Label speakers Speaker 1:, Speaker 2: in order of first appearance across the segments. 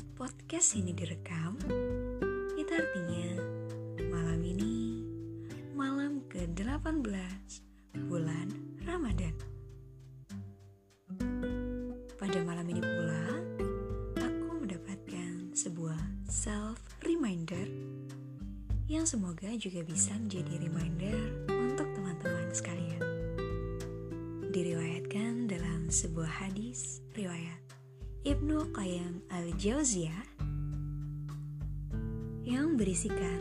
Speaker 1: saat podcast ini direkam, itu artinya malam ini malam ke-18 bulan Ramadan. Pada malam ini pula, aku mendapatkan sebuah self-reminder yang semoga juga bisa menjadi reminder untuk teman-teman sekalian. Diriwayatkan dalam sebuah hadis riwayat Ibnu Qayyim al-Jauziyah yang berisikan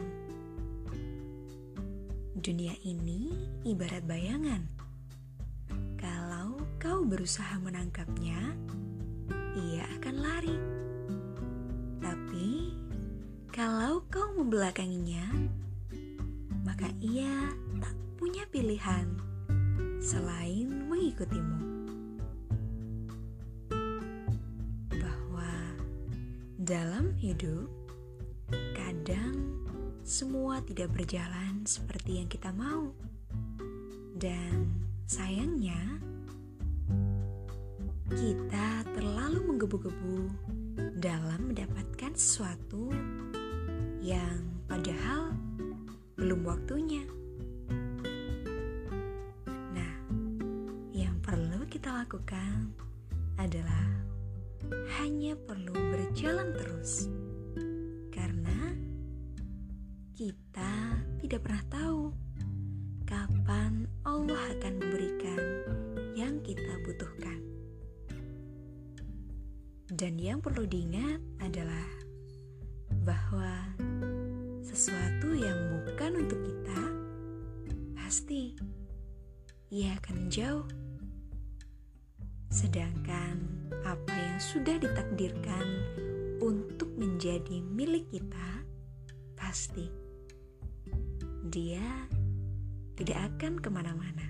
Speaker 1: Dunia ini ibarat bayangan. Kalau kau berusaha menangkapnya, ia akan lari. Tapi kalau kau membelakanginya, maka ia tak punya pilihan selain mengikutimu. Dalam hidup, kadang semua tidak berjalan seperti yang kita mau. Dan sayangnya, kita terlalu menggebu-gebu dalam mendapatkan sesuatu yang padahal belum waktunya. Nah, yang perlu kita lakukan adalah hanya perlu berjalan terus kita tidak pernah tahu kapan Allah akan memberikan yang kita butuhkan. Dan yang perlu diingat adalah bahwa sesuatu yang bukan untuk kita pasti ia akan menjauh. Sedangkan apa yang sudah ditakdirkan untuk menjadi milik kita pasti dia tidak akan ke mana-mana.